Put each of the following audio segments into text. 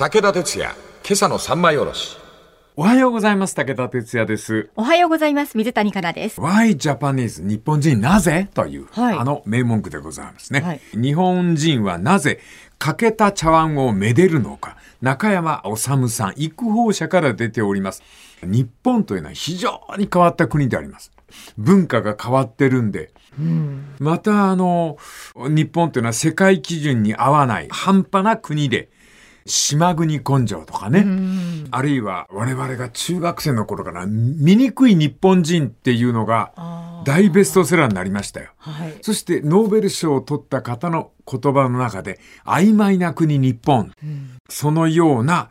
武田鉄矢、今朝の三枚おろし。おはようございます。武田哲也です。おはようございます。水谷香奈です。Why Japanese? 日本人なぜ？という、はいあの名文句でございますね、はい日本人はなぜ欠けた茶碗をめでるのか。中山治さん、育法者から出ております。日本というのは非常に変わった国であります。文化が変わってるんで、またあの、日本というのは世界基準に合わない半端な国で、島国根性とかね、あるいは我々が中学生の頃から醜い日本人っていうのが大ベストセラーになりましたよ。はい。そしてノーベル賞を取った方の言葉の中で曖昧な国日本、そのような、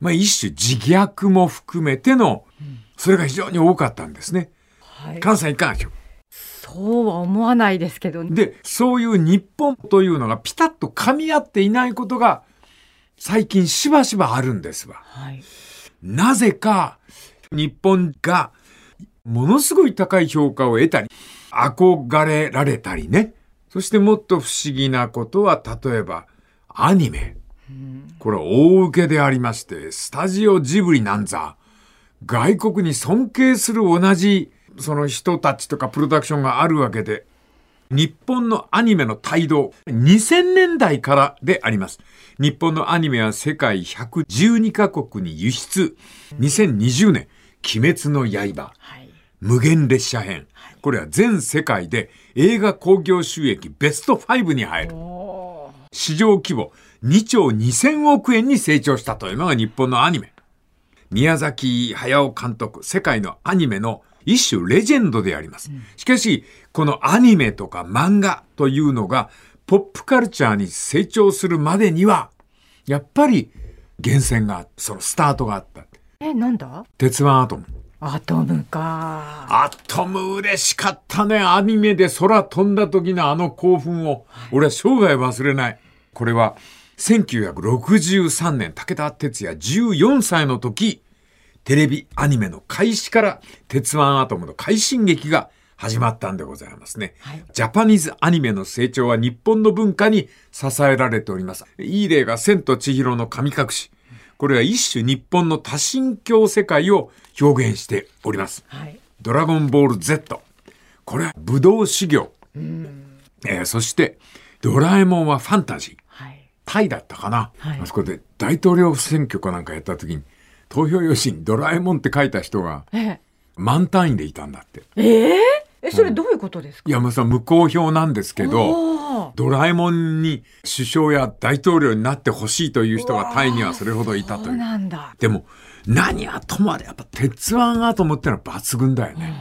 まあ、一種自虐も含めての、それが非常に多かったんですね。はい、関西いかがでしょう？そうは思わないですけど、で、そういう日本というのがピタッと噛み合っていないことが最近しばしばあるんですわ。はい。なぜか日本がものすごい高い評価を得たり、憧れられたりね。そしてもっと不思議なことは、例えばアニメ。これ大受けでありまして、スタジオジブリなんざ、外国に尊敬する同じその人たちとかプロダクションがあるわけで、日本のアニメの帯同、2000年代からであります。日本のアニメは世界112カ国に輸出。2020年、鬼滅の刃、はい。無限列車編。これは全世界で映画興行収益ベスト5に入る。市場規模2兆2000億円に成長したというのが日本のアニメ。宮崎駿監督、世界のアニメの一種レジェンドであります。しかし、このアニメとか漫画というのが、ポップカルチャーに成長するまでには、やっぱり、源泉がそのスタートがあった。え、なんだ？鉄腕アトム。アトムか。アトム嬉しかったね。アニメで空飛んだ時のあの興奮を、俺は生涯忘れない。これは、1963年、武田鉄矢14歳の時、テレビアニメの開始から、鉄腕アトムの快進撃が始まったんでございますね。はいジャパニーズアニメの成長は日本の文化に支えられております。いい例が千と千尋の神隠し。これは一種日本の多神教世界を表現しております。はい。ドラゴンボール Z。これは武道修行。えーそして、ドラえもんはファンタジー。はい。タイだったかな、はいあそこで大統領選挙かなんかやった時に、投票用紙にドラえもんって書いた人がえ、満単位でいたんだって。えー、え、それどういうことですか、いや、もうそれは無効票なんですけど、ドラえもんに首相や大統領になってほしいという人がタイにはそれほどいたとそいうう。なんだ。でも、何はともあれ、やっぱ鉄腕アトムってのは抜群だよね。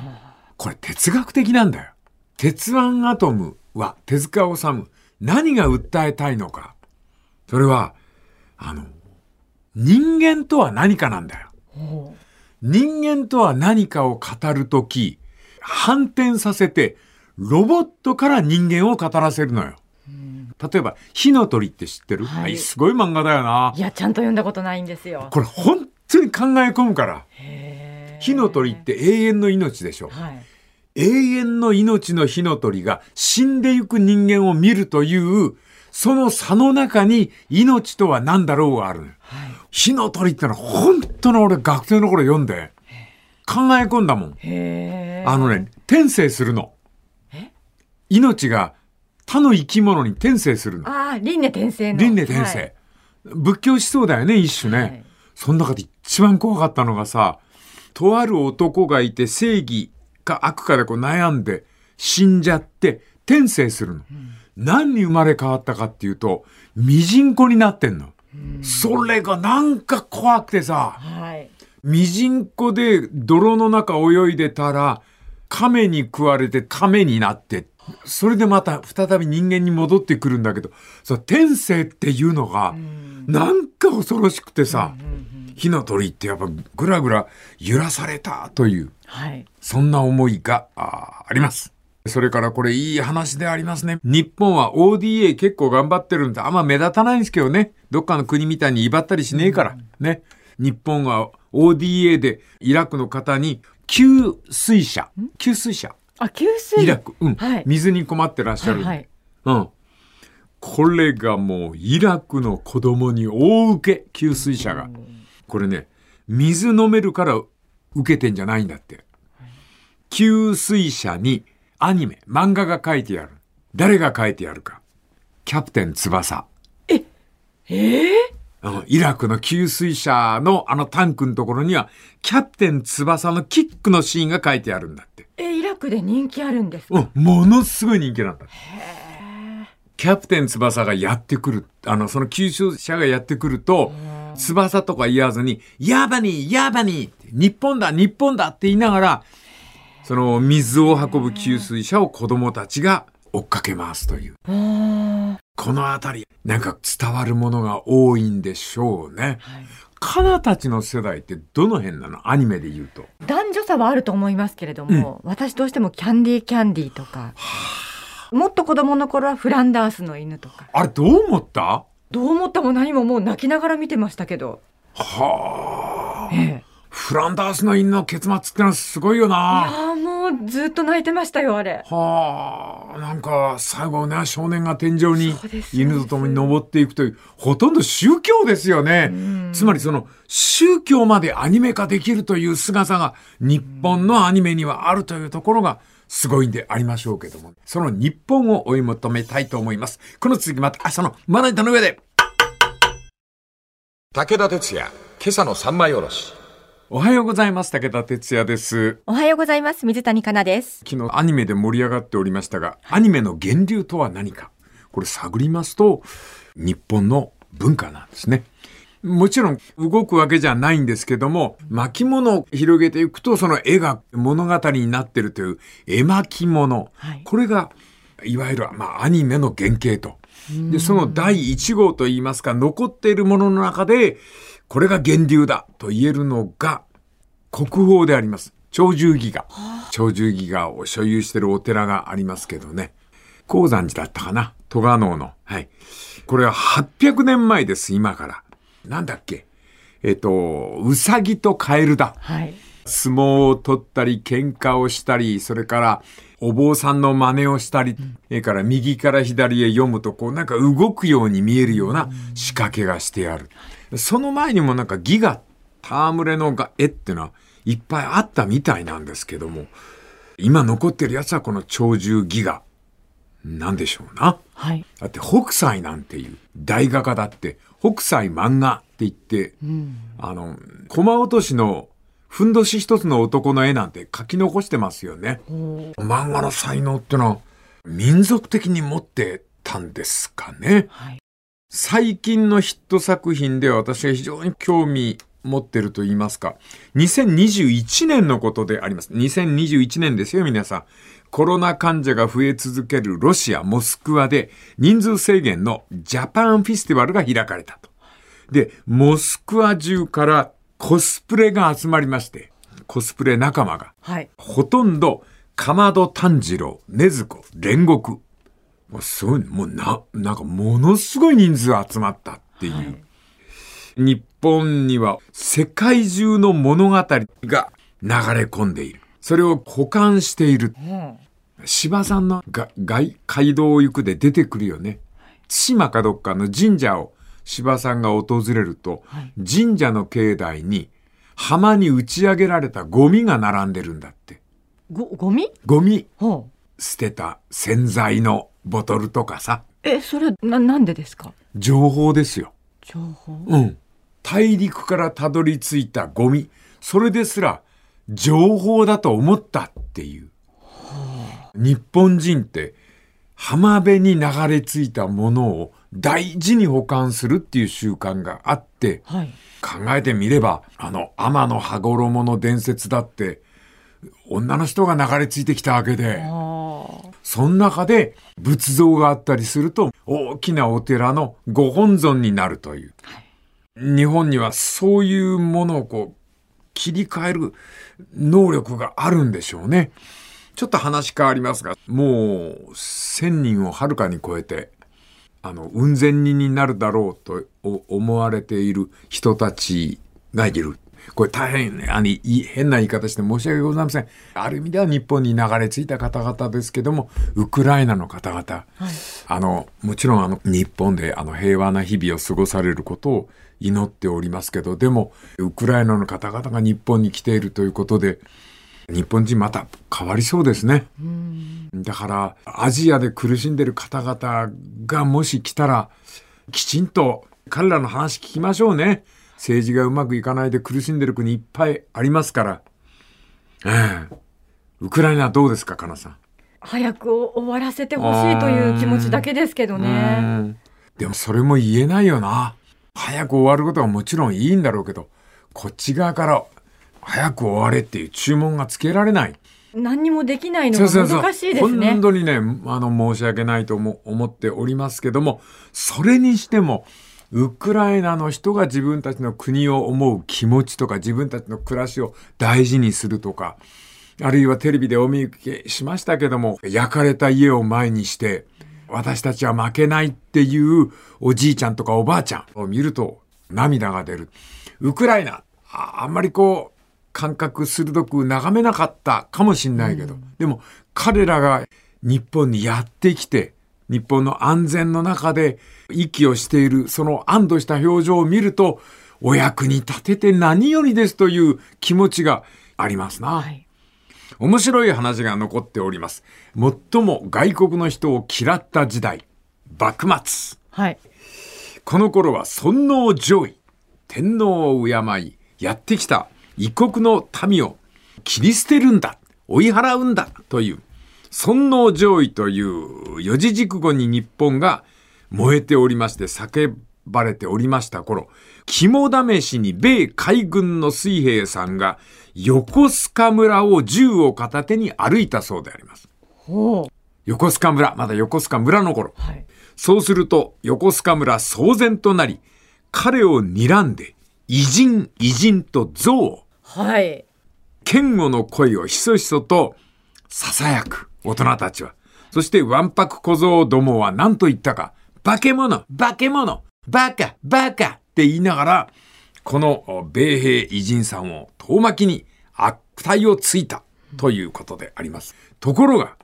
これ哲学的なんだよ。鉄腕アトムは手塚治虫、何が訴えたいのか。それは、あの、人間とは何かなんだよ。人間とは何かを語るとき、反転させて、ロボットから人間を語らせるのよ。例えば、火の鳥って知ってる、はいはいすごい漫画だよな。いや、ちゃんと読んだことないんですよ。これ本当に考え込むから。火の鳥って永遠の命でしょ。はい。永遠の命の火の鳥が死んでゆく人間を見るという、その差の中に命とは何だろうがある。はい。火の鳥ってのは本当の俺学生の頃読んで考え込んだもん。あのね、転生するのえ？命が他の生き物に転生するの。ああ、輪廻転生の。輪廻転生。はい仏教思想だよね、一種ね。はいその中で一番怖かったのがさ、とある男がいて正義か悪かでこう悩んで死んじゃって転生するの。何に生まれ変わったかっていうと、ミジンコになってんの。それがなんか怖くてさ、はい。ミジンコで泥の中泳いでたら、亀に食われて亀になって、それでまた再び人間に戻ってくるんだけど、その天性っていうのが、なんか恐ろしくてさ、火の鳥ってやっぱぐらぐら揺らされたという、はい。そんな思いがああります。それからこれいい話でありますね。日本は ODA 結構頑張ってるんであんま目立たないんですけどね。どっかの国みたいに威張ったりしねえから。ね。日本は ODA でイラクの方に給水車。給水車。あ、給水。イラク。うん。はい。水に困ってらっしゃる。はいはいうん。これがもうイラクの子供に大受け、給水車が。これね、水飲めるから受けてんじゃないんだって。給水車にアニメ、漫画が書いてある。誰が書いてあるか。キャプテン翼。ええうんイラクの給水車のあのタンクのところには、キャプテン翼のキックのシーンが書いてあるんだって。え、イラクで人気あるんですか？うん、ものすごい人気なんだ。キャプテン翼がやってくる、あの、その九州車がやってくると、翼とか言わずに、ヤバニー、ヤバニーって、日本だ、日本だって言いながら、その水を運ぶ給水車を子供たちが追っかけ回すという。このあたり、なんか伝わるものが多いんでしょうね。カナたちの世代ってどの辺なの？アニメで言うと。男女差はあると思いますけれども、私どうしてもキャンディーキャンディーとか、もっと子供の頃はフランダースの犬とか、あれどう思った？どう思ったも何ももう泣きながら見てましたけど。はあ。ええ。フランダースの犬の結末ってのはすごいよいな。ずっと泣いてましたよ、あれ。はあ、なんか最後ね、少年が天井に犬と共に登っていくという、ほとんど宗教ですよね。つまりその宗教までアニメ化できるという姿が日本のアニメにはあるというところがすごいんでありましょうけども、その日本を追い求めたいと思います。この続きまた明日のまな板の上で。武田鉄矢、今朝の三枚おろし。おはようございます。武田哲也です。おはようございます。水谷香奈です。昨日アニメで盛り上がっておりましたが、アニメの源流とは何か。これ探りますと、日本の文化なんですね。もちろん動くわけじゃないんですけども、巻物を広げていくと、その絵が物語になってるという絵巻物。はいこれが、いわゆる、まあ、アニメの原型と。で、その第一号といいますか、残っているものの中で、これが源流だと言えるのが、国宝であります。鳥獣戯画。鳥獣戯画を所有しているお寺がありますけどね。鉱山寺だったかな戸賀能の。はい。これは800年前です、今から。なんだっけえっと、うさぎとカエルだ。はい。相撲を取ったり、喧嘩をしたり、それから、お坊さんの真似をしたり、それから右から左へ読むと、こうなんか動くように見えるような仕掛けがしてある。その前にもなんか戯画、戯れの画絵っていうのはいっぱいあったみたいなんですけども、今残ってるやつはこの鳥獣戯画。なんでしょうな。はい。だって北斎なんていう大画家だって北斎漫画って言って、あの駒落としのふんどし一つの男の絵なんて書き残してますよね。漫画の才能ってのは民族的に持ってたんですかね。はい。最近のヒット作品で私が非常に興味持ってると言いますか、2021年のことであります。2021年ですよ、皆さん。コロナ患者が増え続けるロシア・モスクワで人数制限のジャパンフェスティバルが開かれたと。で、モスクワ中からコスプレが集まりまして、コスプレ仲間が。はい。ほとんど、かまど炭治郎、禰豆子、煉獄。もうすごい、もうな、なんかものすごい人数集まったっていう。日本には世界中の物語が流れ込んでいる。それを保管している。うん。芝さんのが外街道を行くで出てくるよね。対馬かどっかの神社を芝さんが訪れると、神社の境内に浜に打ち上げられたゴミが並んでるんだって。ご、ゴミ？ゴミ。捨てた洗剤のボトルとかさ、え、それ、な、なんでですか？情報ですよ。情報？うん。大陸からたどり着いたゴミ、それですら情報だと思ったっていう。日本人って浜辺に流れ着いたものを大事に保管するっていう習慣があって、はい。考えてみれば、あの、天の羽衣の伝説だって、女の人が流れ着いてきたわけで、その中で仏像があったりすると大きなお寺のご本尊になるという。日本にはそういうものをこう切り替える能力があるんでしょうね。ちょっと話変わりますが、もう千人をはるかに超えて、あの、雲仙人になるだろうと思われている人たちがいる。これ大変ね、あの、い変な言い方して申し訳ございません。ある意味では日本に流れ着いた方々ですけども、ウクライナの方々、あの、もちろんあの、日本であの、平和な日々を過ごされることを祈っておりますけど、でも、ウクライナの方々が日本に来ているということで、日本人また変わりそうですね。だから、アジアで苦しんでる方々がもし来たら、きちんと彼らの話聞きましょうね。政治がうまくいかないで苦しんでる国いっぱいありますから。ええウクライナどうですか、かなさん？早く終わらせてほしいという気持ちだけですけどうね。んでもそれも言えないよな。早く終わることはもちろんいいんだろうけど、こっち側から早く終われっていう注文がつけられない。何にもできないのが難しいですね。本当にね、あの、申し訳ないと思思っておりますけども、それにしても、ウクライナの人が自分たちの国を思う気持ちとか、自分たちの暮らしを大事にするとか、あるいはテレビでお見受けしましたけども、焼かれた家を前にして、私たちは負けないっていうおじいちゃんとかおばあちゃんを見ると涙が出る。ウクライナ、ああんまりこう、感覚鋭く眺めなかったかもしんないけど、でも彼らが日本にやってきて、日本の安全の中で息をしている、その安堵した表情を見ると、お役に立てて何よりですという気持ちがありますな。はい。面白い話が残っております。最も外国の人を嫌った時代、幕末。はい。この頃は尊王攘夷、天皇を敬い、やってきた異国の民を切り捨てるんだ、追い払うんだという、尊王攘夷という四字熟語に日本が燃えておりまして叫ばれておりました頃、肝試しに米海軍の水兵さんが横須賀村を銃を片手に歩いたそうであります。ほう。横須賀村、まだ横須賀村の頃。はい。そうすると、横須賀村騒然となり、彼を睨んで、偉人、偉人と憎悪、はい。嫌悪の声をひそひそと囁く大人たちは。そして、わんぱく小僧どもは何と言ったか、化け物、化け物、バカ、バカって言いながら、このお米兵偉人さんを遠巻きに悪態をついたということであります。ところが、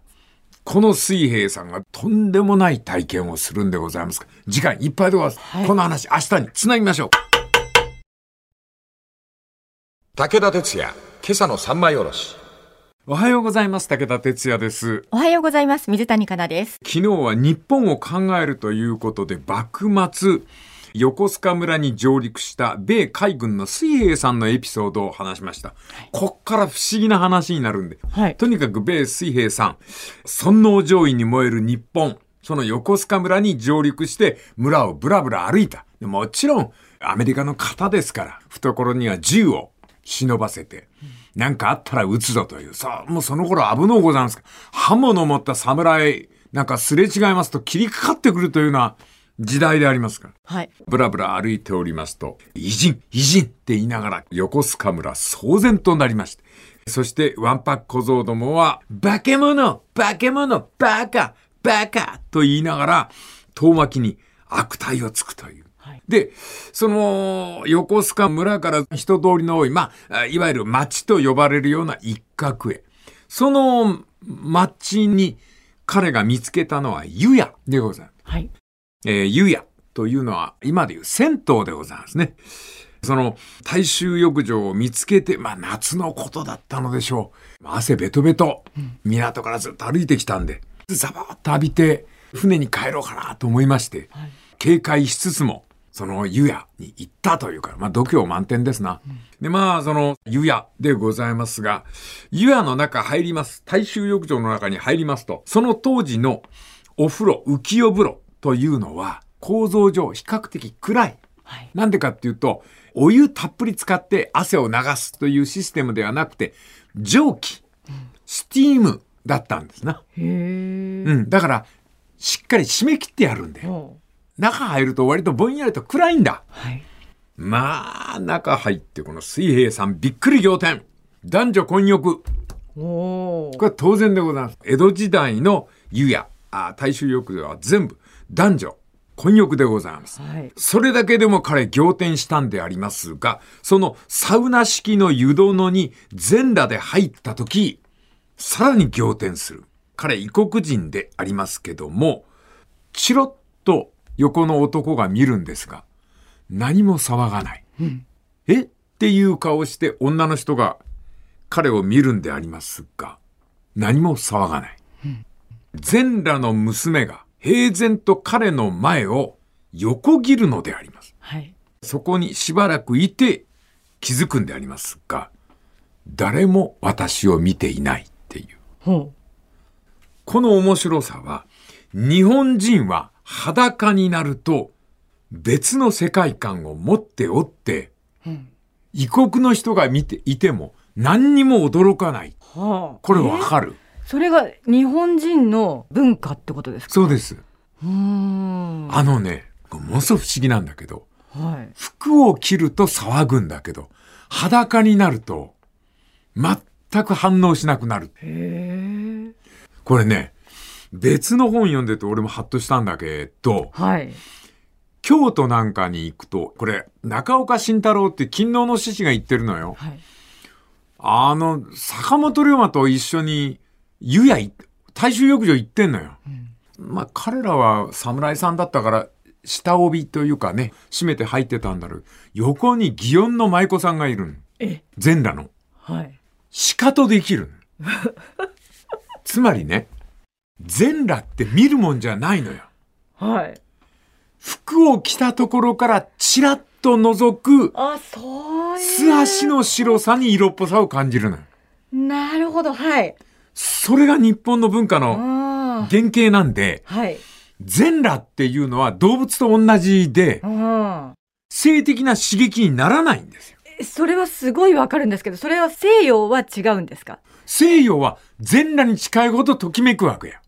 この水兵さんがとんでもない体験をするんでございますが、時間いっぱいでございます。はいこの話、明日につなぎましょう。武田鉄矢、今朝の三枚おろし。おはようございます。武田哲也です。おはようございます。水谷香奈です。昨日は日本を考えるということで、幕末、横須賀村に上陸した米海軍の水兵さんのエピソードを話しました。こっから不思議な話になるんで。はい。とにかく米水兵さん、尊王攘夷に燃える日本、その横須賀村に上陸して村をブラブラ歩いた。でもちろん、アメリカの方ですから、懐には銃を忍ばせて、なんかあったら撃つぞという。さあ、もうその頃危のうございますか。刃物を持った侍、なんかすれ違いますと切りかかってくるというような時代でありますから。はい。ブラブラ歩いておりますと、偉人、偉人って言いながら横須賀村騒然となりまして。そして、ワンパック小僧どもは、化け物化け物バカバカと言いながら、遠巻きに悪態をつくという。はいで、その、横須賀村から人通りの多い、まあ、いわゆる町と呼ばれるような一角へ。その町に彼が見つけたのは湯屋でございます。はい。えー湯屋というのは今でいう銭湯でございますね。その大衆浴場を見つけて、まあ夏のことだったのでしょう。汗ベトベト、港からずっと歩いてきたんで、ザバーッと浴びて船に帰ろうかなと思いまして、はい。警戒しつつも、その湯屋に行ったというか、まあ度胸満点ですな。で、まあその湯屋でございますが、湯屋の中入ります。大衆浴場の中に入りますと、その当時のお風呂、浮世風呂というのは構造上比較的暗い。はい。なんでかっていうと、お湯たっぷり使って汗を流すというシステムではなくて、蒸気、スティームだったんですな。うん。だから、しっかり締め切ってやるんだよ。中入ると割とぼんやりと暗いんだ。はい。まあ、中入ってこの水平さんびっくり仰天。男女混浴。これは当然でございます。江戸時代の湯屋、あ大衆浴場は全部男女混浴でございます。はい。それだけでも彼仰天したんでありますが、そのサウナ式の湯殿に全裸で入った時、さらに仰天する。彼異国人でありますけども、チロッと横の男が見るんですが、何も騒がない。え？っていう顔して女の人が彼を見るんでありますが、何も騒がない。全裸の娘が平然と彼の前を横切るのであります。はい。そこにしばらくいて気づくんでありますが、誰も私を見ていないっていう。ほこの面白さは、日本人は裸になると別の世界観を持っておって、異国の人が見ていても何にも驚かない。う。はあ。これわかるそれが日本人の文化ってことですか？そうです。あのね、ものすごく不思議なんだけど、はい。服を着ると騒ぐんだけど、裸になると全く反応しなくなる。これね、別の本読んでて俺もハッとしたんだけど、はい。京都なんかに行くと、これ、中岡慎太郎って勤王の獅子が言ってるのよ。はい。あの、坂本龍馬と一緒に、湯屋い、大衆浴場行ってんのよ。まあ、彼らは侍さんだったから、下帯というかね、締めて入ってたんだろう。横に祇園の舞妓さんがいる全裸の。はい。しかとできるの。つまりね、全裸って見るもんじゃないのよ。はい。服を着たところからチラッと覗くあ、そういう。素足の白さに色っぽさを感じるのよ。なるほど、はい。それが日本の文化の。原型なんで、はい。全裸っていうのは動物と同じで、うん。性的な刺激にならないんですよ。えそれはすごいわかるんですけど、それは西洋は違うんですか？西洋は全裸に近いほどときめくわけや。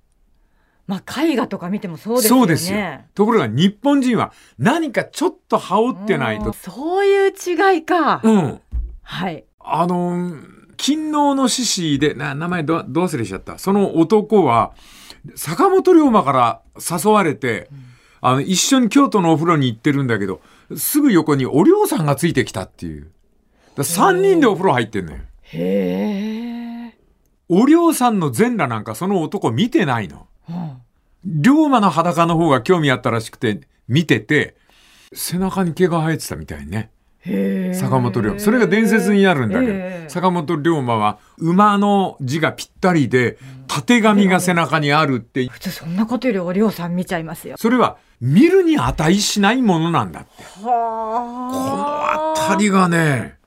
まあ、絵画とか見てもそうですよね。そうですよ。ところが日本人は何かちょっと羽織ってないうんと。そういう違いか。うん。はい。あのー、勤王の獅子で、な、名前ど、ど忘れしちゃった。その男は、坂本龍馬から誘われて、あの、一緒に京都のお風呂に行ってるんだけど、すぐ横にお龍さんがついてきたっていう。だ三人でお風呂入ってんのよ。へえ。お龍さんの全裸なんかその男見てないの。うん龍馬の裸の方が興味あったらしくて、見てて、背中に毛が生えてたみたいね。坂本龍馬。それが伝説になるんだけど、ええ坂本龍馬は馬の字がぴったりで、縦紙が背中にあるって、普通そんなことよりおりょうさん見ちゃいますよ。それは見るに値しないものなんだって。こはのあたりがね、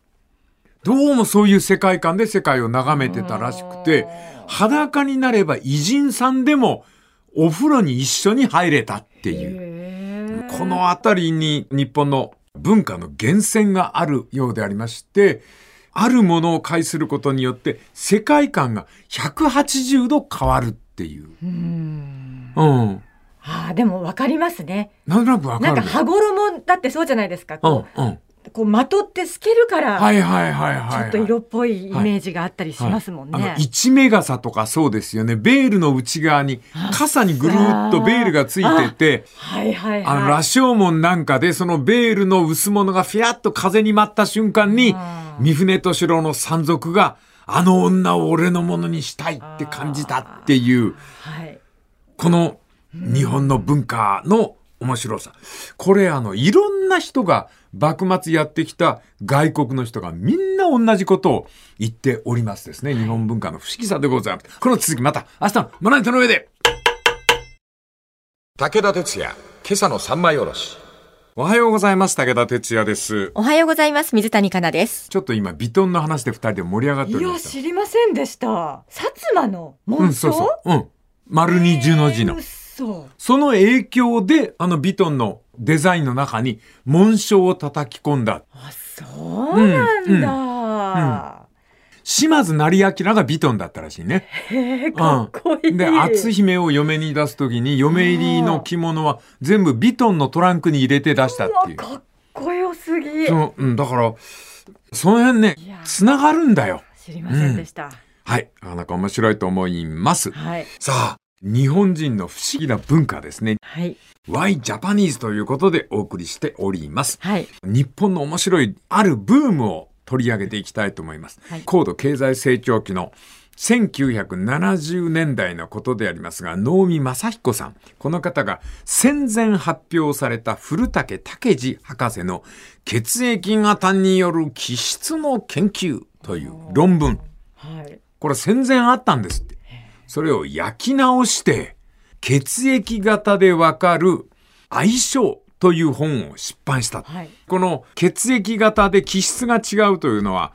どうもそういう世界観で世界を眺めてたらしくて、裸になれば偉人さんでもお風呂に一緒に入れたっていう。このあたりに日本の文化の源泉があるようでありまして、あるものを介することによって世界観が180度変わるっていう。うん。うん。ああ、でもわかりますね。なんとなくわかる。なんか羽衣だってそうじゃないですか。うんこうん。う、こうまとって透けるから、はいはいはいはい、はい。ちょっと色っぽいイメージがあったりしますもんね。あの、一目傘とかそうですよね。ベールの内側に、傘にぐるーっとベールがついてて、はいはいはい。あの、羅生門なんかで、そのベールの薄物がフィアッと風に舞った瞬間に、三船敏郎の山賊が、あの女を俺のものにしたいって感じたっていう、はい。この日本の文化の面白さ。これあの、いろんな人が幕末やってきた外国の人がみんな同じことを言っておりますですね。日本文化の不思議さでございます。この続きまた明日のまな板の上で。武田鉄矢、今朝の三枚おろし。おはようございます。武田哲也です。おはようございます。水谷香奈です。ちょっと今、ビトンの話で二人で盛り上がっておいや。知りませんでした。薩摩のうん、そうそう。うん。丸二十の字のえー。嘘その影響で、あのビトンのデザインの中に紋章を叩き込んだ。あ、そうなんだ。島津成明がビトンだったらしいね。へえ、かっこいい。で、篤姫を嫁に出すときに、嫁入りの着物は全部ビトンのトランクに入れて出したっていう。かっこよすぎ。そううん、だから、その辺ねつながるんだよ。知りませんでした。はい。なかなか面白いと思います。はい。さあ、日本人の不思議な文化ですね。はい。Why Japanese ということでお送りしております。はい。日本の面白いあるブームを取り上げていきたいと思います。はい高度経済成長期の1970年代のことでありますが、能見正彦さん。この方が戦前発表された古竹武二博士の血液型による気質の研究という論文。はい。これ戦前あったんですって。それを焼き直して、血液型でわかる相性という本を出版した。はい。この血液型で気質が違うというのは、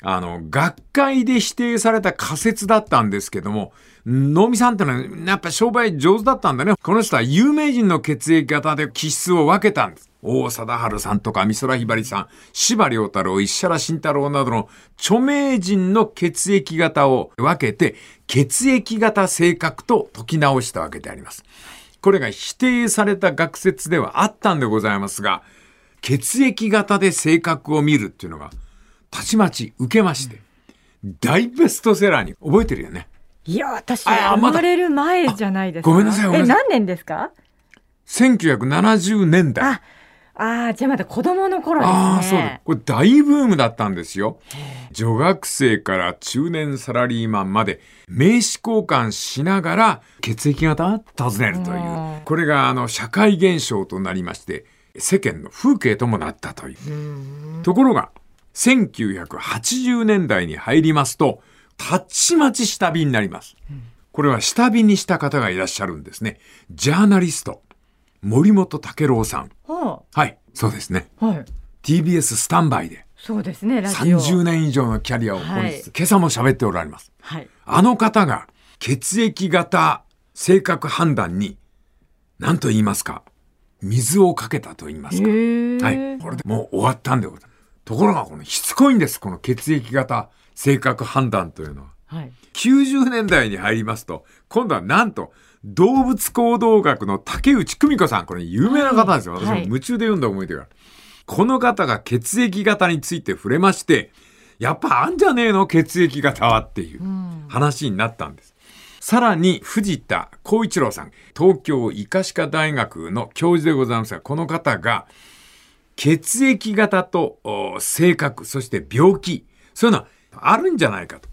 あの、学会で否定された仮説だったんですけども、能見さんってのは、やっぱ商売上手だったんだね。この人は有名人の血液型で気質を分けたんです。大貞治さんとか美空ひばりさん、司馬遼太郎、石原慎太郎などの著名人の血液型を分けて、血液型性格と解き直したわけであります。これが否定された学説ではあったんでございますが、血液型で性格を見るっていうのが、たちまち受けまして、大ベストセラーに覚えてるよね。いや、私、あ生まれる前じゃないですか。あごめんなさいごめんなさいえ、何年ですか？1970年代。あ、ああ、じゃあまだ子供の頃ですね。ああ、そうだ。これ大ブームだったんですよ。女学生から中年サラリーマンまで名刺交換しながら血液型を尋ねるといううん。これがあの社会現象となりまして、世間の風景ともなったという。ところが、1980年代に入りますと、たちまち下火になります。これは下火にした方がいらっしゃるんですね。ジャーナリスト、森本武郎さん。ははい、そうですね。あ、はい。TBS スタンバイでそうですね、ラジオ。30年以上のキャリアを本日、はい今朝も喋っておられます。はい。あの方が血液型性格判断に何と言いますか水をかけたと言いますか。はい。これでもう終わったんでございます。ところがこのしつこいんです。この血液型性格判断というのは。はい。90年代に入りますと、今度はなんと、動物行動学の竹内久美子さん。これ有名な方ですよ。はい私も夢中で読んだ思い出がある。この方が血液型について触れまして、やっぱあんじゃねえの血液型はっていう話になったんです。さらに藤田光一郎さん、東京医科歯科大学の教授でございますが、この方が血液型とお性格、そして病気、そういうのはあるんじゃないかと。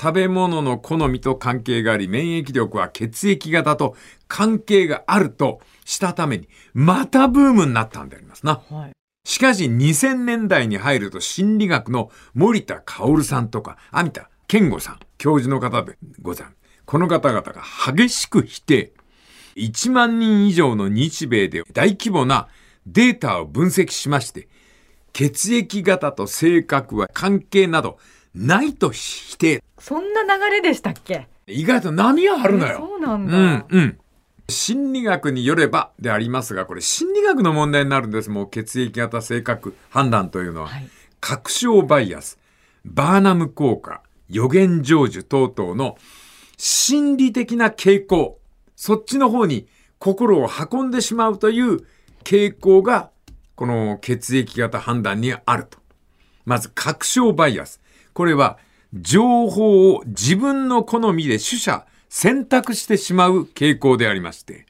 食べ物の好みと関係があり、免疫力は血液型と関係があるとしたために、またブームになったんでありますな。はい。しかし2000年代に入ると心理学の森田薫さんとか、網田健吾さん、教授の方でございます。この方々が激しく否定。1万人以上の日米で大規模なデータを分析しまして、血液型と性格は関係などないと否定。そんな流れでしたっけ？意外と波があるのよ。そうなんだ。うん、うん。心理学によればでありますが、これ心理学の問題になるんです。もう血液型性格判断というのは。はい確証バイアス、バーナム効果、予言成就等々の心理的な傾向、そっちの方に心を運んでしまうという傾向が、この血液型判断にあると。まず、確証バイアス。これは、情報を自分の好みで取捨、選択してしまう傾向でありまして、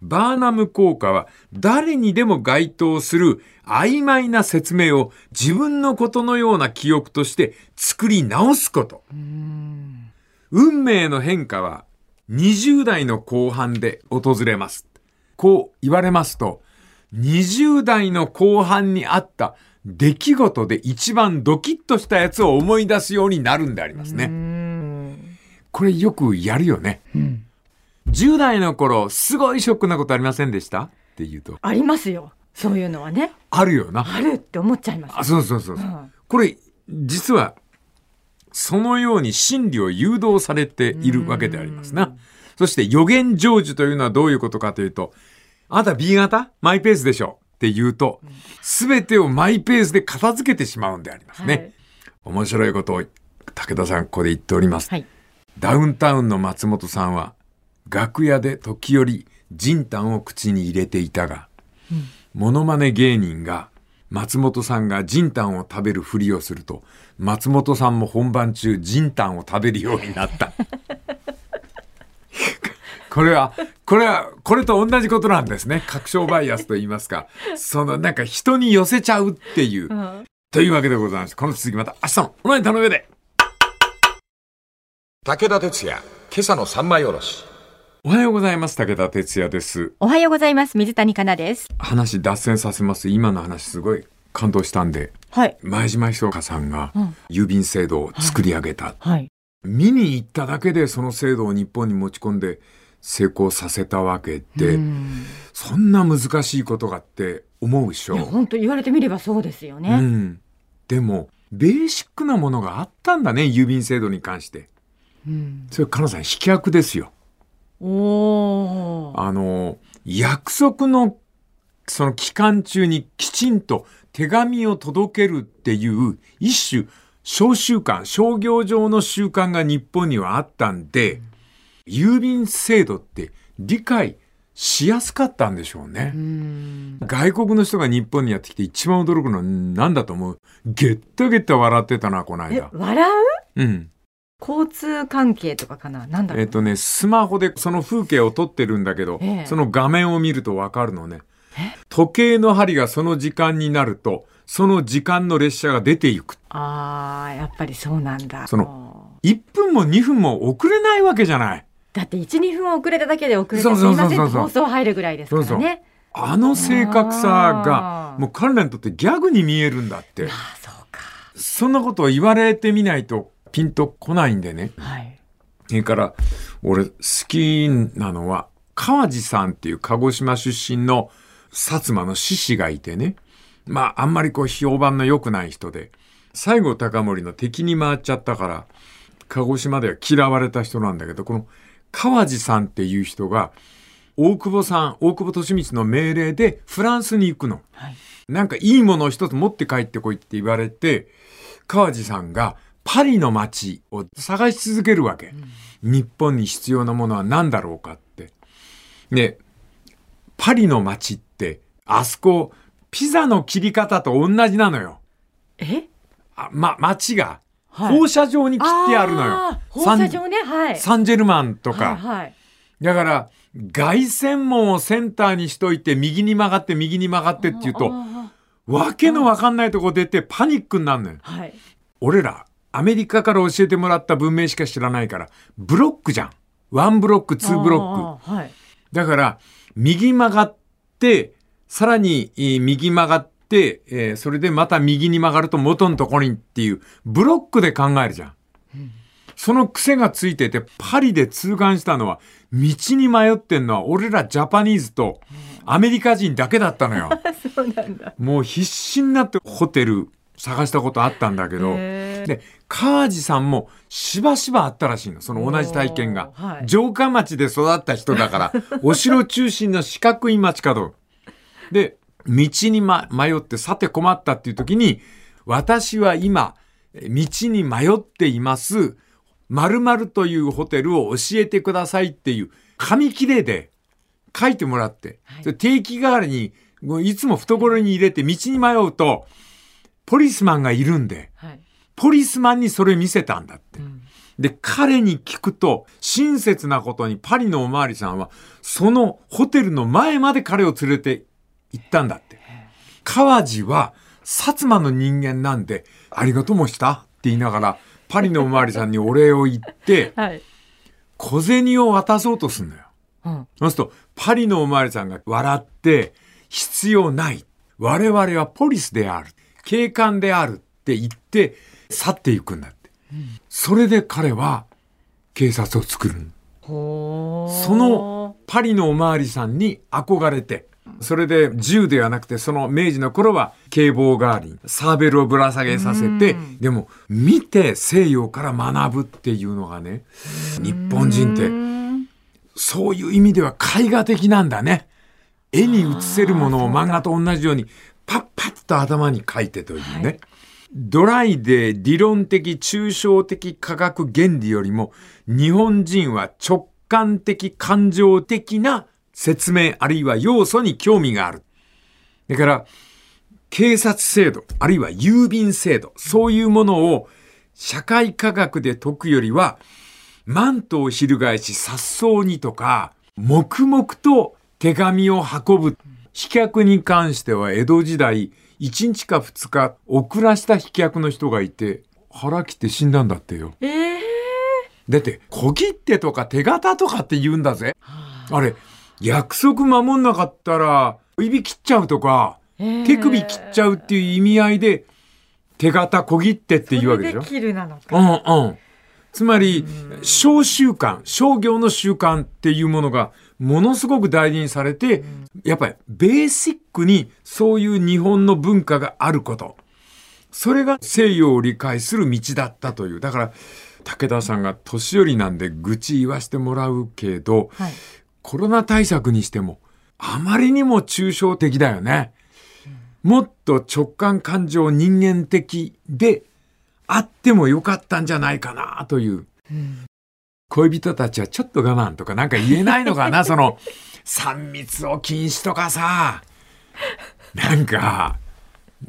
バーナム効果は誰にでも該当する曖昧な説明を自分のことのような記憶として作り直すこと。運命の変化は20代の後半で訪れます。こう言われますと、20代の後半にあった出来事で一番ドキッとしたやつを思い出すようになるんでありますね。これよくやるよね。10代の頃、すごいショックなことありませんでした？って言うと、ありますよ。そういうのはね。あるよな。あるって思っちゃいます。あ、そうそうそうそう。うんこれ、実は、そのように心理を誘導されているわけでありますな。そして予言成就というのはどういうことかというと、あなた B 型？マイペースでしょって言うと、すべてをマイペースで片付けてしまうんでありますね。はい面白いことを武田さんここで言っております。はい。ダウンタウンの松本さんは、楽屋で時折、ジンタンを口に入れていたが、モノマネ芸人が、松本さんがジンタンを食べるふりをすると、松本さんも本番中、ジンタンを食べるようになった。これは、これは、これと同じことなんですね。確証バイアスと言いますか。その、なんか人に寄せちゃうっていう。うんというわけでございまして、この続きまた明日のお前頼上で。武田鉄矢、今朝の三枚おろし。おはようございます。武田哲也です。おはようございます。水谷香奈です。話脱線させます。今の話すごい感動したんで、はい。前島ひそかさんがうん郵便制度を作り上げた。はい。見に行っただけでその制度を日本に持ち込んで成功させたわけで、うんそんな難しいことがって思うでしょ？いや本当言われてみればそうですようね。ん。でも、ベーシックなものがあったんだね、郵便制度に関して。うんそれ、かなさん、飛脚ですよ。おーあの、約束の、その期間中にきちんと手紙を届けるっていう一種、商習慣、商業上の習慣が日本にはあったんで、郵便制度って理解しやすかったんでしょうね。うん外国の人が日本にやってきて一番驚くのは何だと思う？ゲッタゲッタ笑ってたな、このえ間。笑う？うん。交通関係とかかな？なんだろう？えっ、とね、スマホでその風景を撮ってるんだけど、ええその画面を見るとわかるのね。時計の針がその時間になると、その時間の列車が出ていく。ああやっぱりそうなんだ。その1分も2分も遅れないわけじゃない。だって1、2分遅れただけで遅れてそうすそうそうそうみません放送入るぐらいですからそうね。あの正確さあが、ーもう彼らにとってギャグに見えるんだって。ああそうか。そんなことを言われてみないとピンとこないんでね。はい。それから、俺好きなのは、川地さんっていう鹿児島出身の薩摩の志士がいてね。まあ、あんまりこう評判の良くない人で、西郷隆盛の敵に回っちゃったから、鹿児島では嫌われた人なんだけど、この川地さんっていう人が、大久保さん、大久保利光の命令でフランスに行くの。はい。なんかいいものを一つ持って帰ってこいって言われて、川地さんがパリの街を探し続けるわけ。日本に必要なものは何だろうかって。で、パリの街って、あそこ、ピザの切り方と同じなのよ。え？あま、街がはい放射状に切ってあるのよ。放射状ね。はい。サンジェルマンとか。はいはい。だから、凱旋門をセンターにしといて、右に曲がって、右に曲がってって言うと、あわけのわかんないとこ出てパニックになるのよ。ーはい。俺ら、アメリカから教えてもらった文明しか知らないから、ブロックじゃん。ワンブロック、ツーブロック。はい。だから、右曲がって、さらにえー右曲がって、えーそれでまた右に曲がると元のところにっていう、ブロックで考えるじゃん。その癖がついてて、パリで痛感したのは、道に迷ってんのは俺らジャパニーズとアメリカ人だけだったのよ。そうなんだ。もう必死になってホテル探したことあったんだけど、で、川地さんもしばしばあったらしいの、その同じ体験が。はい城下町で育った人だから、お城中心の四角い街角。で、道に、ま、迷ってさて困ったっていう時に、私は今、道に迷っています、〇〇というホテルを教えてくださいっていう、紙切れで書いてもらって、はい定期代わりに、いつも懐に入れて道に迷うと、ポリスマンがいるんで、はい。ポリスマンにそれ見せたんだって。んで、彼に聞くと、親切なことにパリのおまわりさんは、そのホテルの前まで彼を連れて行ったんだって。川地は、薩摩の人間なんで、ありがとうもした？って言いながら、パリのおまわりさんにお礼を言って、はい。小銭を渡そうとすんのよ。うん。そうすると、パリのおまわりさんが笑って、必要ない。我々はポリスである。警官であるって言って、去っていくんだって。それで彼は、警察を作る。その、パリのおまわりさんに憧れて、それで銃ではなくて、その明治の頃は警棒代わりにサーベルをぶら下げさせてうん、でも見て西洋から学ぶっていうのがね、日本人ってうんそういう意味では絵画的なんだね。絵に映せるものを漫画と同じようにパッパッと頭に描いてというね。はいドライで理論的抽象的科学原理よりも日本人は直感的感情的な説明あるいは要素に興味がある。だから警察制度あるいは郵便制度そういうものを社会科学で解くよりはマントを翻し颯爽にとか黙々と手紙を運ぶ。飛脚に関しては江戸時代、1日か2日遅らした飛脚の人がいて、腹切って死んだんだってよ。ええだって、小切手とか手形とかって言うんだぜ。あれ、約束守んなかったら、指切っちゃうとか、ー手首切っちゃうっていう意味合いで、手形小切手っていうわけでしょ？切るなのうか。んうん。つまり、商習慣、商業の習慣っていうものがものすごく大事にされて、やっぱりベーシックにそういう日本の文化があること。それが西洋を理解する道だったという。だから、武田さんが年寄りなんで愚痴言わしてもらうけど、はい。コロナ対策にしても、あまりにも抽象的だよね。もっと直感感情人間的であってもよかったんじゃないかなという。恋人たちはちょっと我慢とかなんか言えないのかな？その、三密を禁止とかさ。なんか、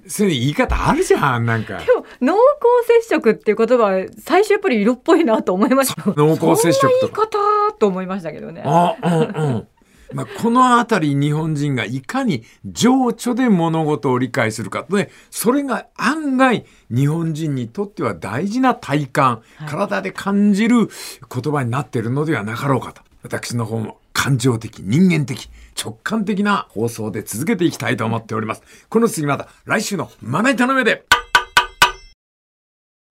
そういう言い方あるじゃん、なんか。でも濃厚接触っていう言葉は最初やっぱり色っぽいなと思いました。濃厚接触とそんな言い方と思いましたけどね。あ、うんうん。まあ、このあたり日本人がいかに情緒で物事を理解するかとね、それが案外日本人にとっては大事な体感、体で感じる言葉になっているのではなかろうかと。私の方も感情的、人間的、直感的な放送で続けていきたいと思っております。この次また来週のまな板の上で